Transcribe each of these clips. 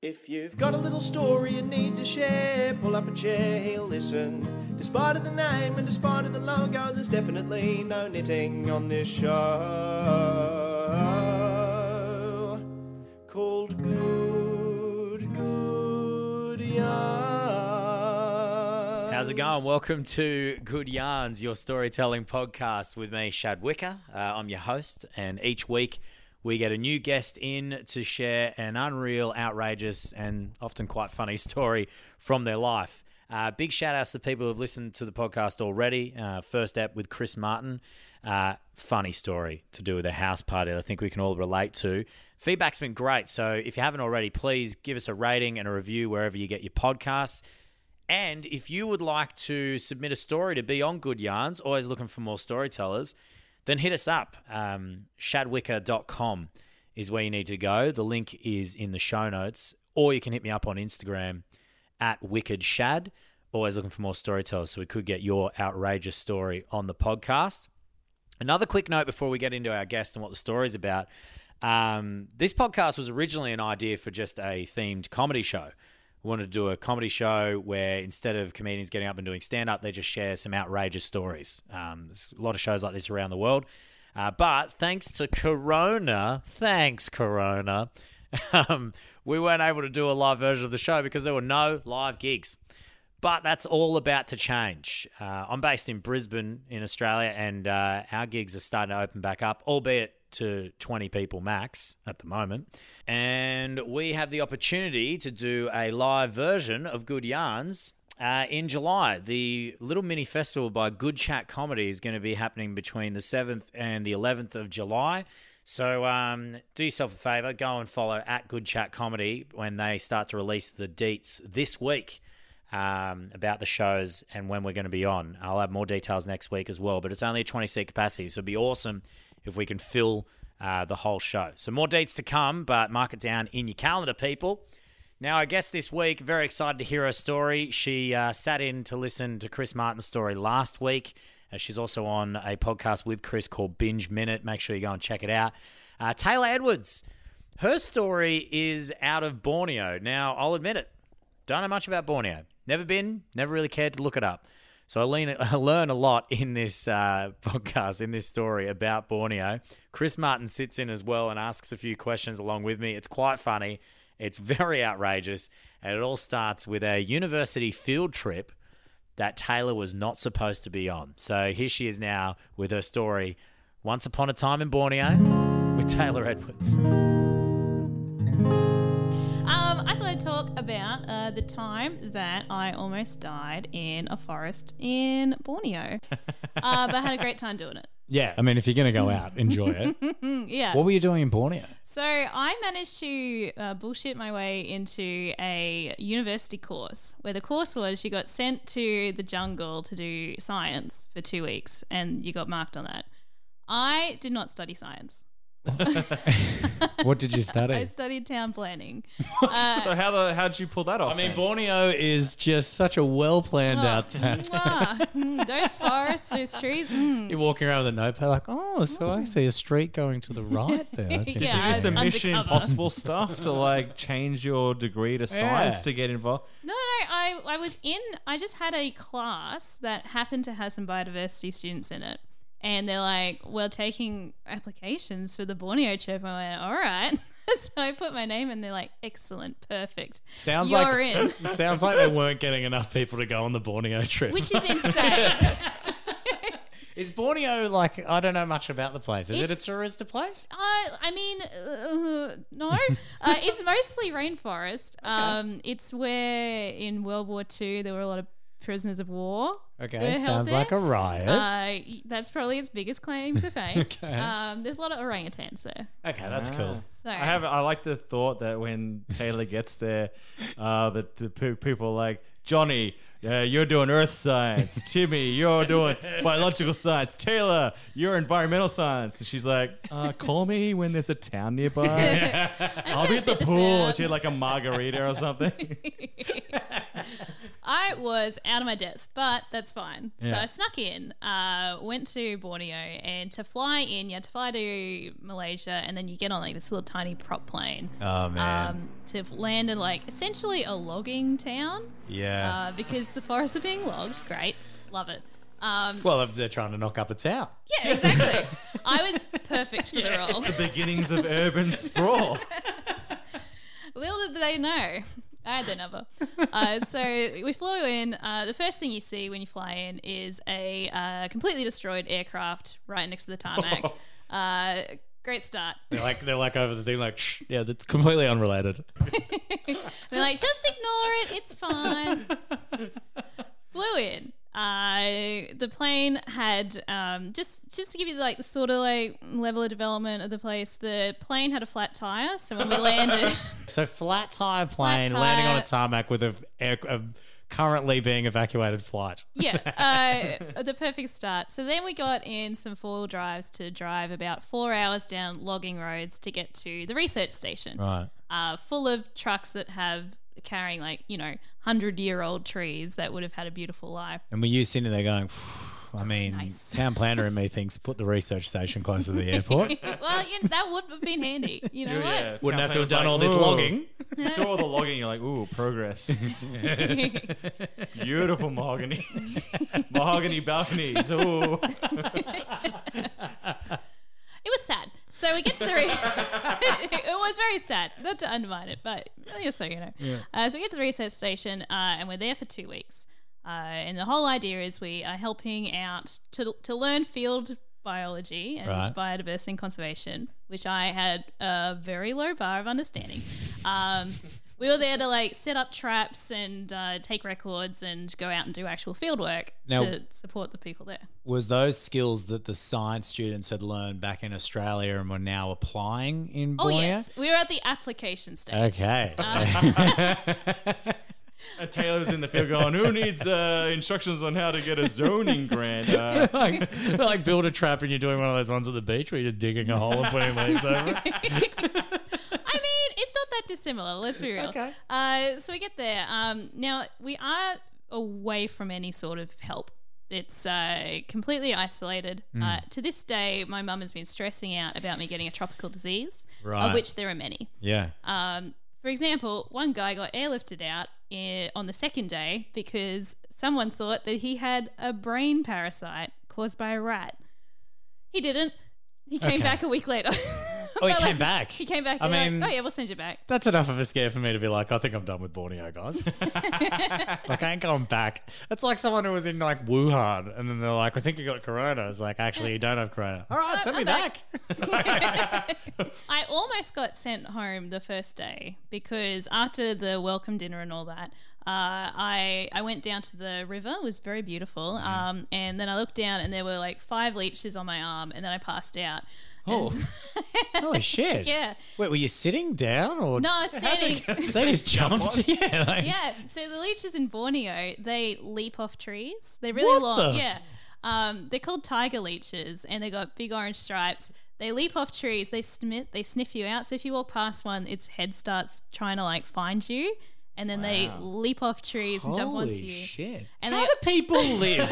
If you've got a little story you need to share, pull up a chair, he'll listen. Despite of the name and despite of the logo, there's definitely no knitting on this show. Called Good Good Yarns. How's it going? Welcome to Good Yarns, your storytelling podcast with me, Shad Wicka. Uh, I'm your host, and each week we get a new guest in to share an unreal, outrageous, and often quite funny story from their life. Uh, big shout outs to people who've listened to the podcast already. Uh, first app with Chris Martin. Uh, funny story to do with a house party that I think we can all relate to. Feedback's been great. So if you haven't already, please give us a rating and a review wherever you get your podcasts. And if you would like to submit a story to be on Good Yarns, always looking for more storytellers, then hit us up. Um, shadwicka.com is where you need to go. The link is in the show notes, or you can hit me up on Instagram at wickedshad. Always looking for more storytellers, so we could get your outrageous story on the podcast. Another quick note before we get into our guest and what the story's about. Um, this podcast was originally an idea for just a themed comedy show. Wanted to do a comedy show where instead of comedians getting up and doing stand up, they just share some outrageous stories. Um, there's a lot of shows like this around the world. Uh, but thanks to Corona, thanks, Corona, um, we weren't able to do a live version of the show because there were no live gigs. But that's all about to change. Uh, I'm based in Brisbane, in Australia, and uh, our gigs are starting to open back up, albeit to 20 people max at the moment. And we have the opportunity to do a live version of Good Yarns uh, in July. The little mini festival by Good Chat Comedy is going to be happening between the 7th and the 11th of July. So um, do yourself a favor, go and follow at Good Chat Comedy when they start to release the deets this week um, about the shows and when we're going to be on. I'll have more details next week as well, but it's only a 20 seat capacity, so it'd be awesome if we can fill uh, the whole show. So more dates to come, but mark it down in your calendar, people. Now, I guess this week, very excited to hear her story. She uh, sat in to listen to Chris Martin's story last week. Uh, she's also on a podcast with Chris called Binge Minute. Make sure you go and check it out. Uh, Taylor Edwards, her story is out of Borneo. Now, I'll admit it, don't know much about Borneo. Never been, never really cared to look it up. So I learn, I learn a lot in this uh, podcast, in this story about Borneo. Chris Martin sits in as well and asks a few questions along with me. It's quite funny. It's very outrageous. And it all starts with a university field trip that Taylor was not supposed to be on. So here she is now with her story Once Upon a Time in Borneo with Taylor Edwards. Talk about uh, the time that I almost died in a forest in Borneo. uh, but I had a great time doing it. Yeah, I mean, if you're going to go out, enjoy it. Yeah. what were you doing in Borneo? So I managed to uh, bullshit my way into a university course where the course was you got sent to the jungle to do science for two weeks and you got marked on that. I did not study science. What did you study? I studied town planning. Uh, So how the how'd you pull that off? I mean, then? Borneo is just such a well planned oh, out town. Mm, those forests, those trees. mm. You're walking around with a notepad, like, oh, so I see a street going to the right there. That's Yeah, Did you I some Mission undercover. Impossible stuff to like change your degree to science Yeah. to get involved? No, no, I, I was in, I just had a class that happened to have some biodiversity students in it. And they're like, we're taking applications for the Borneo trip. I went, all right. so I put my name in. They're like, excellent, perfect. Sounds You're like in. sounds like they weren't getting enough people to go on the Borneo trip. Which is insane. is Borneo like I don't know much about the place. Is it a It's- tourist place? Uh, I mean, uh, no. Uh, it's mostly rainforest. Um, it's where in World War II there were a lot of prisoners of war. Okay, sounds there. like a riot. Uh, that's probably its biggest claim to fame. Okay. Um, there's a lot of orangutans there. okay, that's cool. So I have. I like the thought that when Taylor gets there, uh, that the pe- people are like Johnny. Uh, you're doing earth science. Timmy, you're doing biological science. Taylor, you're environmental science. And she's like, uh, call me when there's a town nearby. I'll be at the sit pool. out. She had like a margarita or something. I was out of my depth, but that's fine. So I snuck in, uh, went to Borneo, and to fly in, you had to fly to Malaysia, and then you get on like this little tiny prop plane Oh man. um, to land in like essentially a logging town yeah. uh, because the forests are being logged. Great, love it. Um, well, if they're trying to knock up a town. yeah, exactly. I was perfect for the role. the beginnings of urban sprawl. Little did they know. I had their number. Uh, so we flew in. Uh, the first thing you see when you fly in is a uh, completely destroyed aircraft right next to the tarmac. Uh, great start. They're like they're like over the thing, like Shh. yeah, that's completely unrelated. They're like, just ignore it. It's fine. Flew in. Uh, the plane had um, just just to give you like the sort of like level of development of the place. The plane had a flat tire, so when we landed. So flat tire plane tire- landing on a tarmac with a, air, a currently being evacuated flight. Yeah, uh, the perfect start. So then we got in some four wheel drives to drive about four hours down logging roads to get to the research station, Right. uh, full of trucks that have carrying like you know hundred year old trees that would have had a beautiful life. And were you sitting there going? I mean, Nice. town planner in me thinks put the research station closer to the airport. well, you know, that would have been handy. You know what? Wouldn't have to have Town done all this logging. You saw all the logging, you're like, ooh, progress. Beautiful mahogany. mahogany balconies. Ooh. It was sad. So we get to the. Re- it was very sad. Not to undermine it, but just so you know. Uh, so we get to the research station, uh, and we're there for two weeks. Uh, and the whole idea is we are helping out to to learn field biology and Right. biodiversity and conservation, which I had a very low bar of understanding. Um, we were there to like set up traps and uh, take records and go out and do actual field work Now- to support the people there. Was those skills that the science students had learned back in Australia and were now applying in Oh Borneo? yes, we were at the application stage. Okay. And Taylor's in the field going, who needs uh, instructions on how to get a zoning grant? Uh, like, like build a trap and you're doing one of those ones at the beach where you're just digging a hole and putting leaves over it. I mean, it's not that dissimilar. Let's be real. Okay. Uh, so we get there. Um, now we are away from any sort of help. It's uh, completely isolated. Hmm. Uh, to this day, my mum has been stressing out about me getting a tropical disease, Right. of which there are many. Yeah. Um, for example, one guy got airlifted out i on the second day because someone thought that he had a brain parasite caused by a rat. He didn't. He came Okay. back a week later. Oh, he came back. He came back. I They're mean- like, oh yeah, we'll send you back. That's enough of a scare for me to be like, I think I'm done with Borneo, guys. like, I ain't going back. It's like someone who was in like Wuhan and then they're like, I think you got corona. It's like, actually, you don't have corona. All right, send me I'm back. back. I almost got sent home the first day because after the welcome dinner and all that, uh, I I went down to the river. It was very beautiful. Um, and then I looked down and there were like five leeches on my arm, and then I passed out. Oh. Holy shit. yeah. Wait, were you sitting down or? No, I was standing. They just jumped. yeah. Like, yeah. So the leeches in Borneo, they leap off trees. They're really What long. the- Yeah. Um, they're called tiger leeches, and they got big orange stripes. They leap off trees. They sniff. They sniff you out. So if you walk past one, its head starts trying to like find you, and then they leap off trees and jump onto Holy you. shit. And How they- do people live?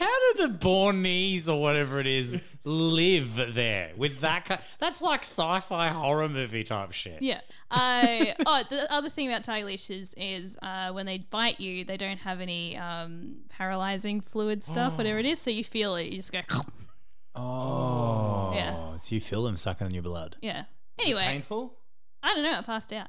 How do the Bornese or whatever it is live there with that? Kind, that's like sci-fi horror movie type shit. Yeah. Uh, oh, the other thing about tiger leeches is uh, when they bite you, they don't have any um, paralyzing fluid stuff, whatever it is. So you feel it, you just go. Oh. Yeah. So you feel them sucking in your blood. Yeah. Anyway, painful? I don't know. I passed out.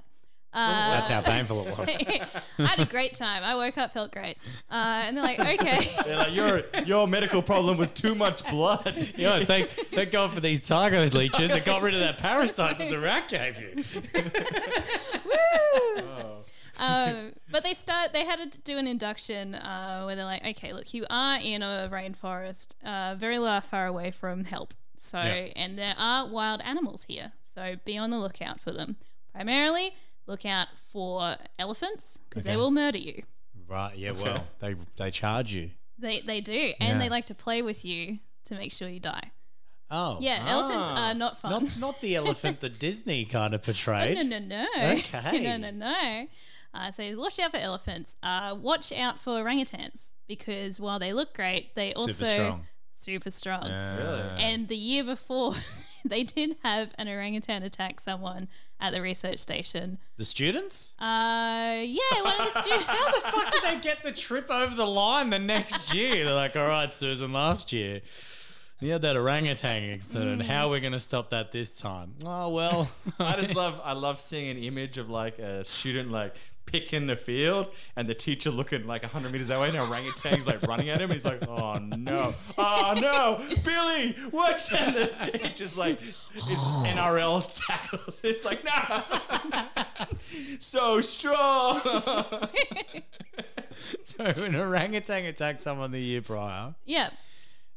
Uh, That's how painful it was. I had a great time. I woke up, felt great. Uh, and they're like, okay. They're like, your, your medical problem was too much blood. Yeah, thank, thank God for these tiger leeches. It got rid of that parasite that the rat gave you. um, but they start. They had to do an induction uh, where they're like, okay, look, you are in a rainforest, uh, very la- far away from help. So, and there are wild animals here. So be on the lookout for them. Primarily, look out for elephants because they will murder you. Right. Yeah. Well, they they charge you. They they do, and they like to play with you to make sure you die. Oh. Yeah, elephants ah. are not fun. Not not the elephant that Disney kind of portrayed. No, no, no. Okay. no, no, no. Uh, so watch out for elephants. Uh, watch out for orangutans because while they look great, they also strong. super strong. Really? And the year before, they did have an orangutan attack someone at the research station. The students? Uh, yeah, one of the students. How the fuck did they get the trip over the line the next year? They're like, all right, Susan, last year you had that orangutan incident. How are we going to stop that this time? Oh, well. I just love I love seeing an image of like a student like picking the field and the teacher looking like 100 meters away and the orangutan's like running at him. He's like, oh no, oh no, Billy, watch! And then it just like it's NRL tackles it like, no, so strong. so an orangutan attacked someone the year prior. yeah,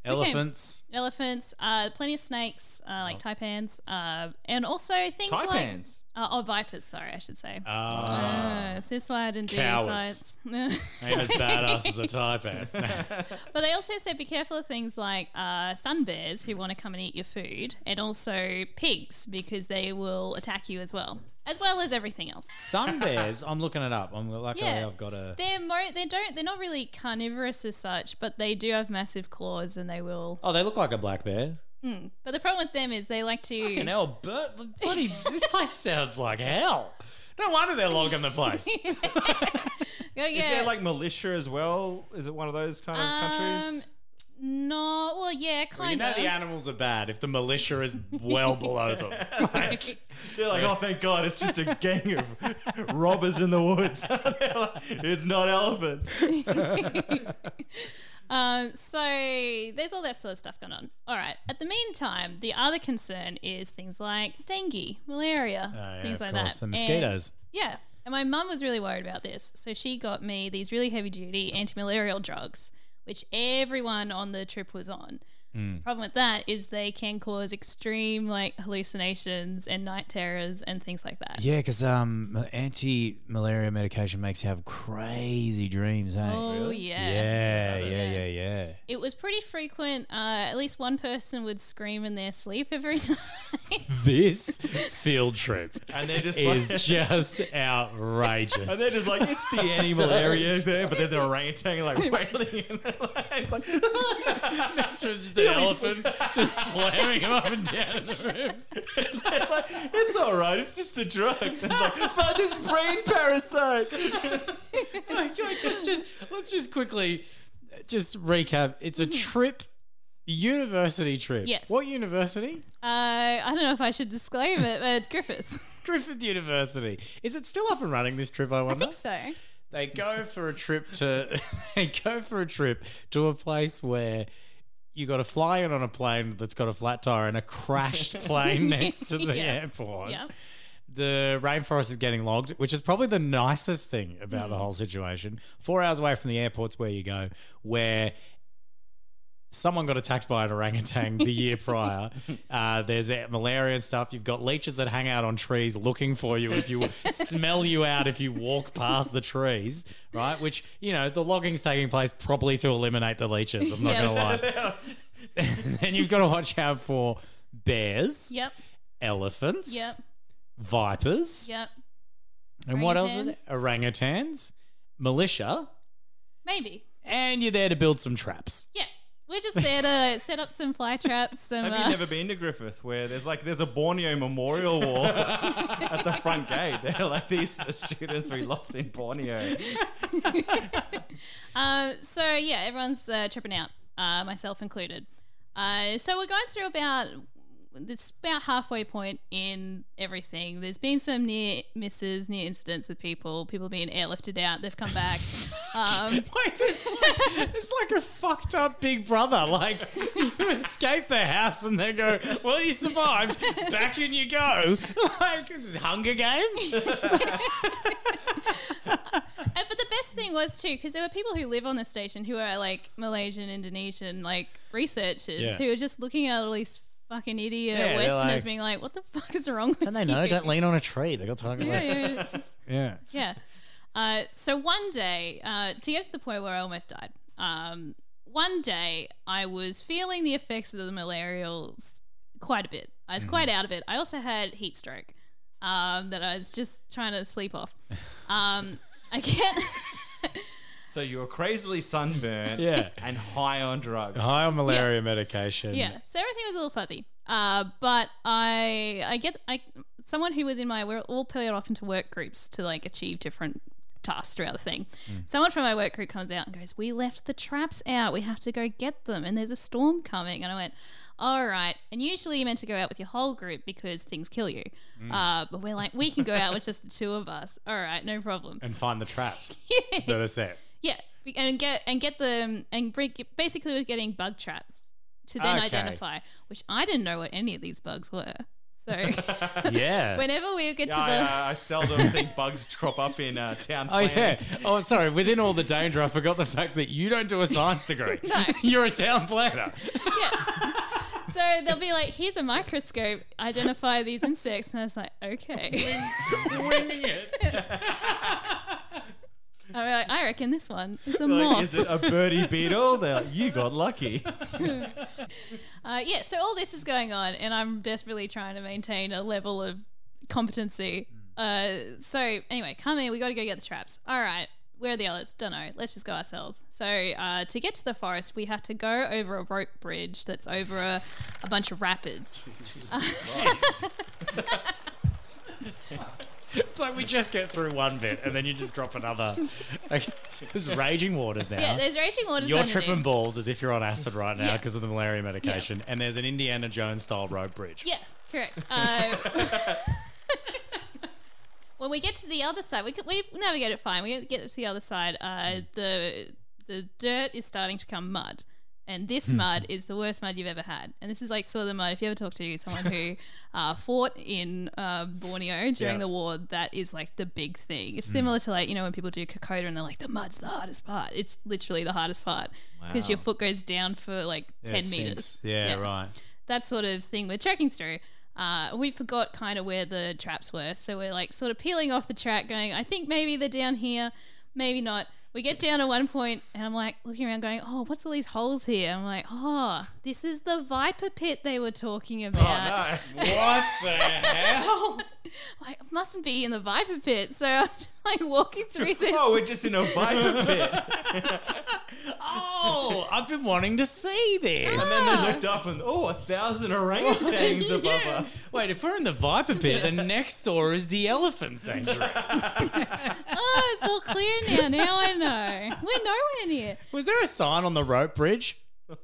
Elephants. elephants, uh, plenty of snakes, uh, Oh. like taipans, uh, and also things like Taipans. Uh, oh vipers. Sorry, I should say. Ah, Uh, so this is why I didn't Cowards. do science. ain't as badass as a taipan. but they also said be careful of things like uh, sun bears who want to come and eat your food, and also pigs because they will attack you as well, as well as everything else. Sun bears, I'm looking it up. I'm luckily Yeah. I've got a. They're mo- they don't they're not really carnivorous as such, but they do have massive claws and they will. Oh, they look like a black bear. But the problem with them is they like to. Fucking hell, but bloody, this place sounds like hell. No wonder they're logging the place. Go Is there like militia as well? Is it one of those kind of countries? Um, No, well, yeah, kind. you kind know of. the animals are bad if the militia is well below them. Like, They're like, oh, thank God, it's just a gang of robbers in the woods. Like, it's not elephants. Um, so there's all that sort of stuff going on. All right. At the meantime, the other concern is things like dengue, malaria, Oh, yeah, things like course, that, and mosquitoes. yeah. And my mum was really worried about this, so she got me these really heavy duty anti-malarial drugs, which everyone on the trip was on. Hmm. Problem with that is they can cause extreme like hallucinations and night terrors and things like that. yeah, because um, anti-malaria medication makes you have crazy dreams, hey? Oh yeah. Yeah, yeah, yeah, yeah. It was pretty frequent. Uh, at least one person would scream in their sleep every night. This field trip And they're just is like, just outrageous. and they're just like, it's the animal area there, but there's an orangutan like wailing in there. It's like, So it's just an elephant just slamming him up and down in the room. like, it's all right, it's just a drug. It's like, but this brain parasite. like, like, let's just let's just quickly just recap. It's a hmm. trip, university trip. Yes. What university? Uh, I don't know if I should disclaim it, but Griffith. Griffith University. Is it still up and running? This trip, I wonder. I think so. They go for a trip to they go for a trip to a place where you got to fly in on a plane that's got a flat tire and a crashed plane next to the Yeah. airport. Yeah. The rainforest is getting logged, which is probably the nicest thing about Hmm. the whole situation. Four hours away from the airport's where you go, where someone got attacked by an orangutan the year prior. Uh, there's malaria and stuff. You've got leeches that hang out on trees looking for you if you smell you out if you walk past the trees, right? Which, you know, the logging's taking place probably to eliminate the leeches. I'm not Yeah. going to lie. then you've got to watch out for bears, Yep. elephants, Yep. vipers, Yep. and what else is it? Orangutans, militia, Maybe. and you're there to build some traps. Yeah. We're just there to set up some fly traps. Some, Have uh, you never been to Griffith where there's like there's a Borneo memorial wall at the front gate? They're like these the students we lost in Borneo. Um, so yeah, everyone's uh, tripping out, uh, myself included. Uh, so we're going through about this about halfway point in everything. There's been some near misses, near incidents with people, people being airlifted out. They've come back. Um, Wait, it's like, it's like a fucked up big brother. Like you escape the house and they go, "Well, you survived. Back in you go." Like this is Hunger Games. and, but the best thing was too because there were people who live on the station who are like Malaysian, Indonesian, like researchers Yeah. who are just looking at all these fucking idiot Yeah, they're Westerners like- being like, "What the fuck is wrong with Don't they know? you?" Don't lean on a tree. They got time. Yeah, yeah, just yeah. Yeah. Uh, so one day, uh, to get to the point where I almost died, um, one day I was feeling the effects of the malarials quite a bit. I was quite out of it. I also had heat stroke. um, that I was just trying to sleep off. Um, I get. So you were crazily sunburned Yeah. and high on drugs. High on malaria medication. Yeah, so everything was a little fuzzy. Uh, but I, I get, I, someone who was in my, we're all paired off into work groups to like achieve different tasks throughout the thing. Someone from my work group comes out and goes, "We left the traps out. We have to go get them, and there's a storm coming." And I went, "All right." And usually you're meant to go out with your whole group because things kill you. Uh, but we're like, we can go out with just the two of us. All right, no problem. And find the traps that are set. Yeah, and get and get them and bring. Basically, we're getting bug traps to then Okay. identify, which I didn't know what any of these bugs were. So Yeah. whenever we get to Yeah, the I, I seldom think bugs crop up in uh, town Oh yeah. Oh, sorry. Within all the danger, I forgot the fact that you don't do a science degree. No. You're a town planner. yeah. So they'll be like, "Here's a microscope. Identify these insects," and I was like, "Okay." Winging it. I'm like, "I reckon this one is a Like, moth." is it a birdie beetle? They're like, you got lucky. Uh, yeah, so all this is going on, and I'm desperately trying to maintain a level of competency. Uh, so anyway, come in. We got to go get the traps. All right, where are the others? Don't know. Let's just go ourselves. So uh, to get to the forest, we have to go over a rope bridge that's over a, a bunch of rapids. It's like we just get through one bit and then you just drop another. Okay, there's raging waters now. Yeah, there's raging waters. You're underneath. tripping balls as if you're on acid right now Yeah. because of the malaria medication, and there's an Indiana Jones style rope bridge. Yeah, correct. Uh, when we get to the other side, we we navigate it fine. We get to the other side. Uh, the the dirt is starting to become mud, and this mud is the worst mud you've ever had. And this is like sort of the mud. If you ever talk to someone who uh, fought in uh, Borneo during Yeah. the war, that is like the big thing. It's similar to like you know when people do Kokoda and they're like the mud's the hardest part. It's literally the hardest part because your foot goes down for like Yeah, ten meters. sinks. Yeah, right. that sort of thing we're trekking through. Uh, we forgot kind of where the traps were, so we're like sort of peeling off the track, going, I think maybe they're down here, maybe not. We get down to one point, and I'm like looking around, going, "Oh, what's all these holes here?" I'm like, "Oh, this is the viper pit they were talking oh, about." What the hell? Like, it mustn't be in the viper pit. So I'm just like walking through oh, this. Oh, we're just in a viper pit. I've been wanting to see this. And then they looked up and, oh, a thousand orangutans above Yeah. us. Wait, if we're in the viper pit, the next door is the elephant sanctuary. Oh, it's all clear now. Now I know. We're nowhere near. Was there a sign on the rope bridge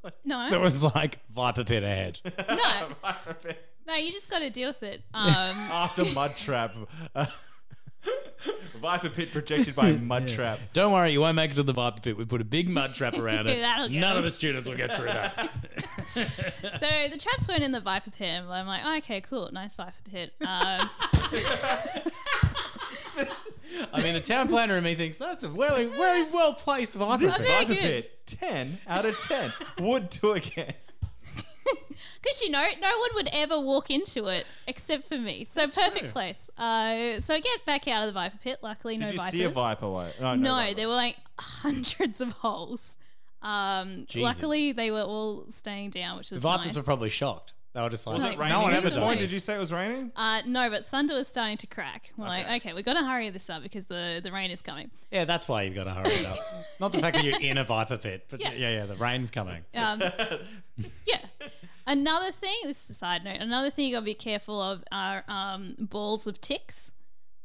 that No, was like viper pit ahead? no, Viper pit. no. You just got to deal with it. Um, After mud trap. Uh, viper pit projected by mud trap. Don't worry, you won't make it to the viper pit. We put a big mud trap around it. That'll get None of them. the students will get through that. So the traps weren't in the viper pit. and I'm like, oh, okay, cool, nice viper pit. Um, I mean, the town planner in me thinks that's a very, very well placed viper This pit. very viper good. pit, 10 out of 10. Would do again. Because you know, no one would ever walk into it except for me. So perfect true. place. Uh, so I get back out of the viper pit. Luckily, no Did you vipers. see a viper? Way? No, No, viper. there were like hundreds of holes. Um, Jesus. luckily, they were all staying down, which The was vipers nice. were probably shocked. They were just like, Was Like, it no raining one at ever this does point? Did you say it was raining? uh, no, but thunder was starting to crack. We're like, okay, we've got to hurry this up because the, the rain is coming. yeah, that's why you've got to hurry it up. Not the fact that you're in a viper pit, but yeah, Yeah. yeah, the rain's coming. Um, yeah. Another thing, this is a side note. Another thing you gotta be careful of are um, balls of ticks,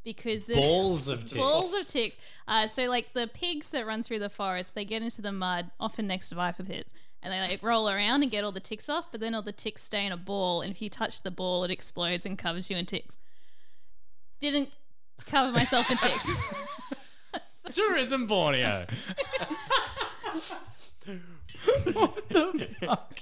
because the Balls of ticks. balls of ticks. Uh, so like the pigs that run through the forest, they get into the mud, often next to viper pits, and they like roll around and get all the ticks off. But then all the ticks stay in a ball, and if you touch the ball, it explodes and covers you in ticks. Didn't cover myself in ticks. Tourism Borneo. what the fuck?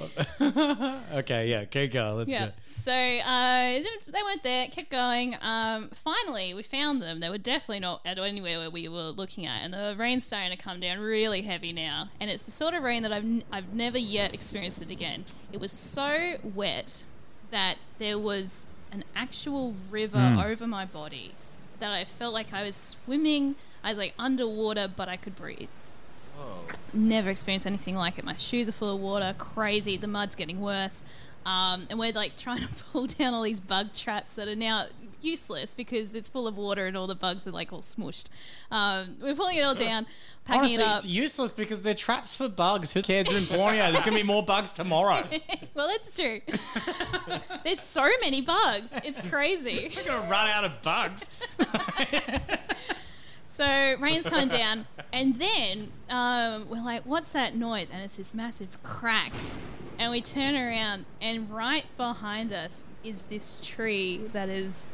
okay, yeah, keep going. Let's Yeah. go. So uh, they weren't there. Kept going. Um, finally, we found them. They were definitely not at anywhere where we were looking at, and the rain's starting to come down really heavy now. And it's the sort of rain that I've n- I've never yet experienced it again. It was so wet that there was an actual river over my body that I felt like I was swimming. I was like underwater, but I could breathe. Never experienced anything like it. My shoes are full of water. Crazy. The mud's getting worse. Um, and we're like trying to pull down all these bug traps that are now useless because it's full of water and all the bugs are like all smushed. Um, we're pulling it all down, packing Honestly, it up. it's useless because they're traps for bugs. Who cares? In Borneo. There's gonna be more bugs tomorrow. well, that's true. There's so many bugs. It's crazy. We're gonna run out of bugs. So rain's coming down, and then um, we're like, "What's that noise?" And it's this massive crack, and we turn around, and right behind us is this tree that has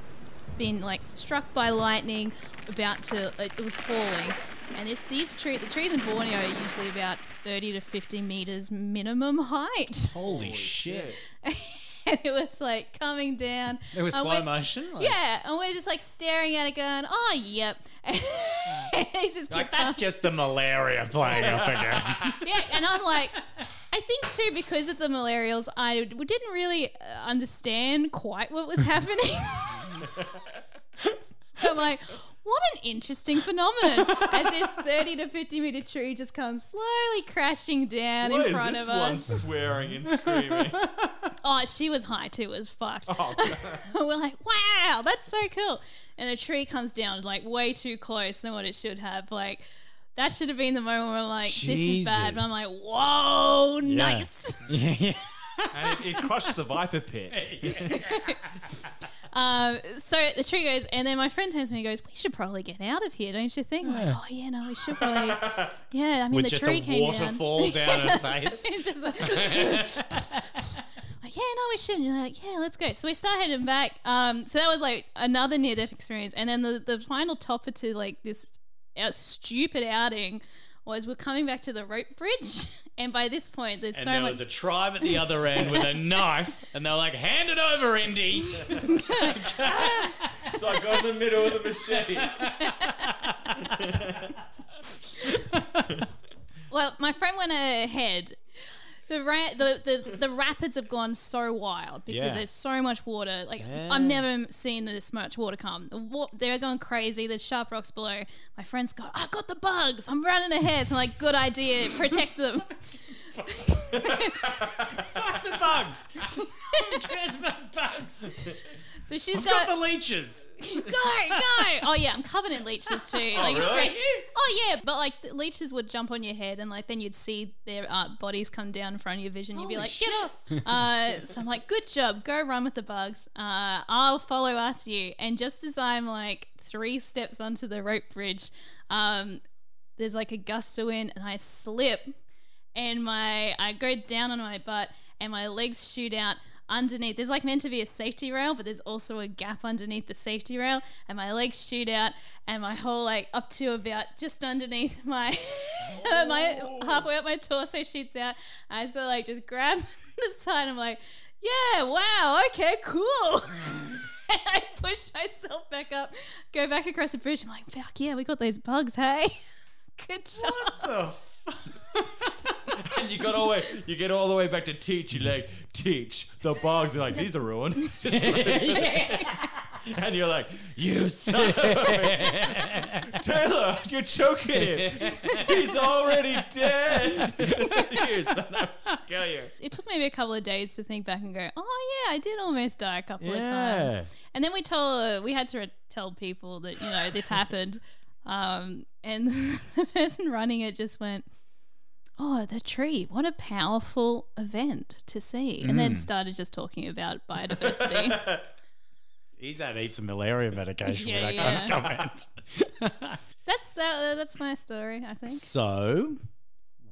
been like struck by lightning, about to it, it was falling, and this these tree the trees in Borneo are usually about thirty to fifty meters minimum height, Holy shit! and it was like coming down. It was and slow motion. Like, Yeah, and we're just like staring at it, going, "Oh, yep." And it just Like that's just the malaria playing up again. yeah, and I'm like, I think too because of the malarials, I didn't really uh, understand quite what was happening. I'm like, what an interesting phenomenon! As this 30 to 50 meter tree just comes slowly crashing down What in is front this of one us. swearing and screaming? Oh, she was high too. It was fucked. Oh, We're like, wow, that's so cool. And the tree comes down like way too close than what it should have. Like, that should have been the moment where we're like, this is bad. But I'm like, whoa, nice. yeah, yeah. and it, it crushed the viper pit. Um, so the tree goes, and then my friend turns to me and goes, "We should probably get out of here, don't you think?" I'm like, "Oh yeah, no, we should probably." Yeah, I mean With the just tree a came waterfall down her face. It's just like, like, yeah, no, we shouldn't. You're like, yeah, let's go. So we start heading back. Um, so that was like another near death experience, and then the the final topper to like this uh, stupid outing was we're coming back to the rope bridge, and by this point there's And so there much. was a tribe at the other end with a knife, and they were like, "Hand it over, Indy." So I got in the middle of the machete. Well, my friend went ahead. The, ra- the, the the rapids have gone so wild because Yeah. there's so much water. Like. I've never seen this much water come. The wa- They're going crazy. There's sharp rocks below. My friend's got, I got the bugs. I'm running ahead. So I'm like, good idea. Protect them. Fuck the bugs. Who cares about bugs? So she's I've got, got the leeches. go go. Oh yeah, I'm covered in leeches too. Like really? straight- Oh yeah, but like the leeches would jump on your head and like then you'd see their uh, bodies come down in front of your vision. You'd be Holy like, get off. Uh, so I'm like, good job. Go run with the bugs. Uh, I'll follow after you. And just as I'm like three steps onto the rope bridge, um, there's like a gust of wind and I slip and my I go down on my butt and my legs shoot out underneath there's like meant to be a safety rail but there's also a gap underneath the safety rail and my legs shoot out and my whole like up to about just underneath my my halfway up my torso shoots out. I sort of like just grab the side I'm like yeah wow okay cool. And I push myself back up go back across the bridge. I'm like fuck yeah we got those bugs hey? Good job And you got all the way, you get all the way back to teach. You're like, teach the bugs. You're like, these are ruined. Just like- and you're like, you son of a Taylor, you're choking him. He's already dead. you son of a kill you. it took maybe a couple of days to think back and go, oh yeah, I did almost die a couple of Yeah. times. And then we told, uh, we had to re- tell people that you know this happened, um, and the person running it just went, oh, the tree, what a powerful event to see, and then hmm. started just talking about biodiversity. He's had heaps of malaria medication Yeah, with that yeah. kind of comment. that's that. Uh, that's my story, I think. So,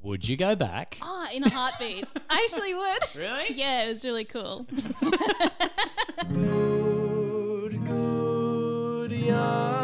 would you go back? Oh, in a heartbeat. I actually would. Really? Yeah, it was really cool. Good, good yarn.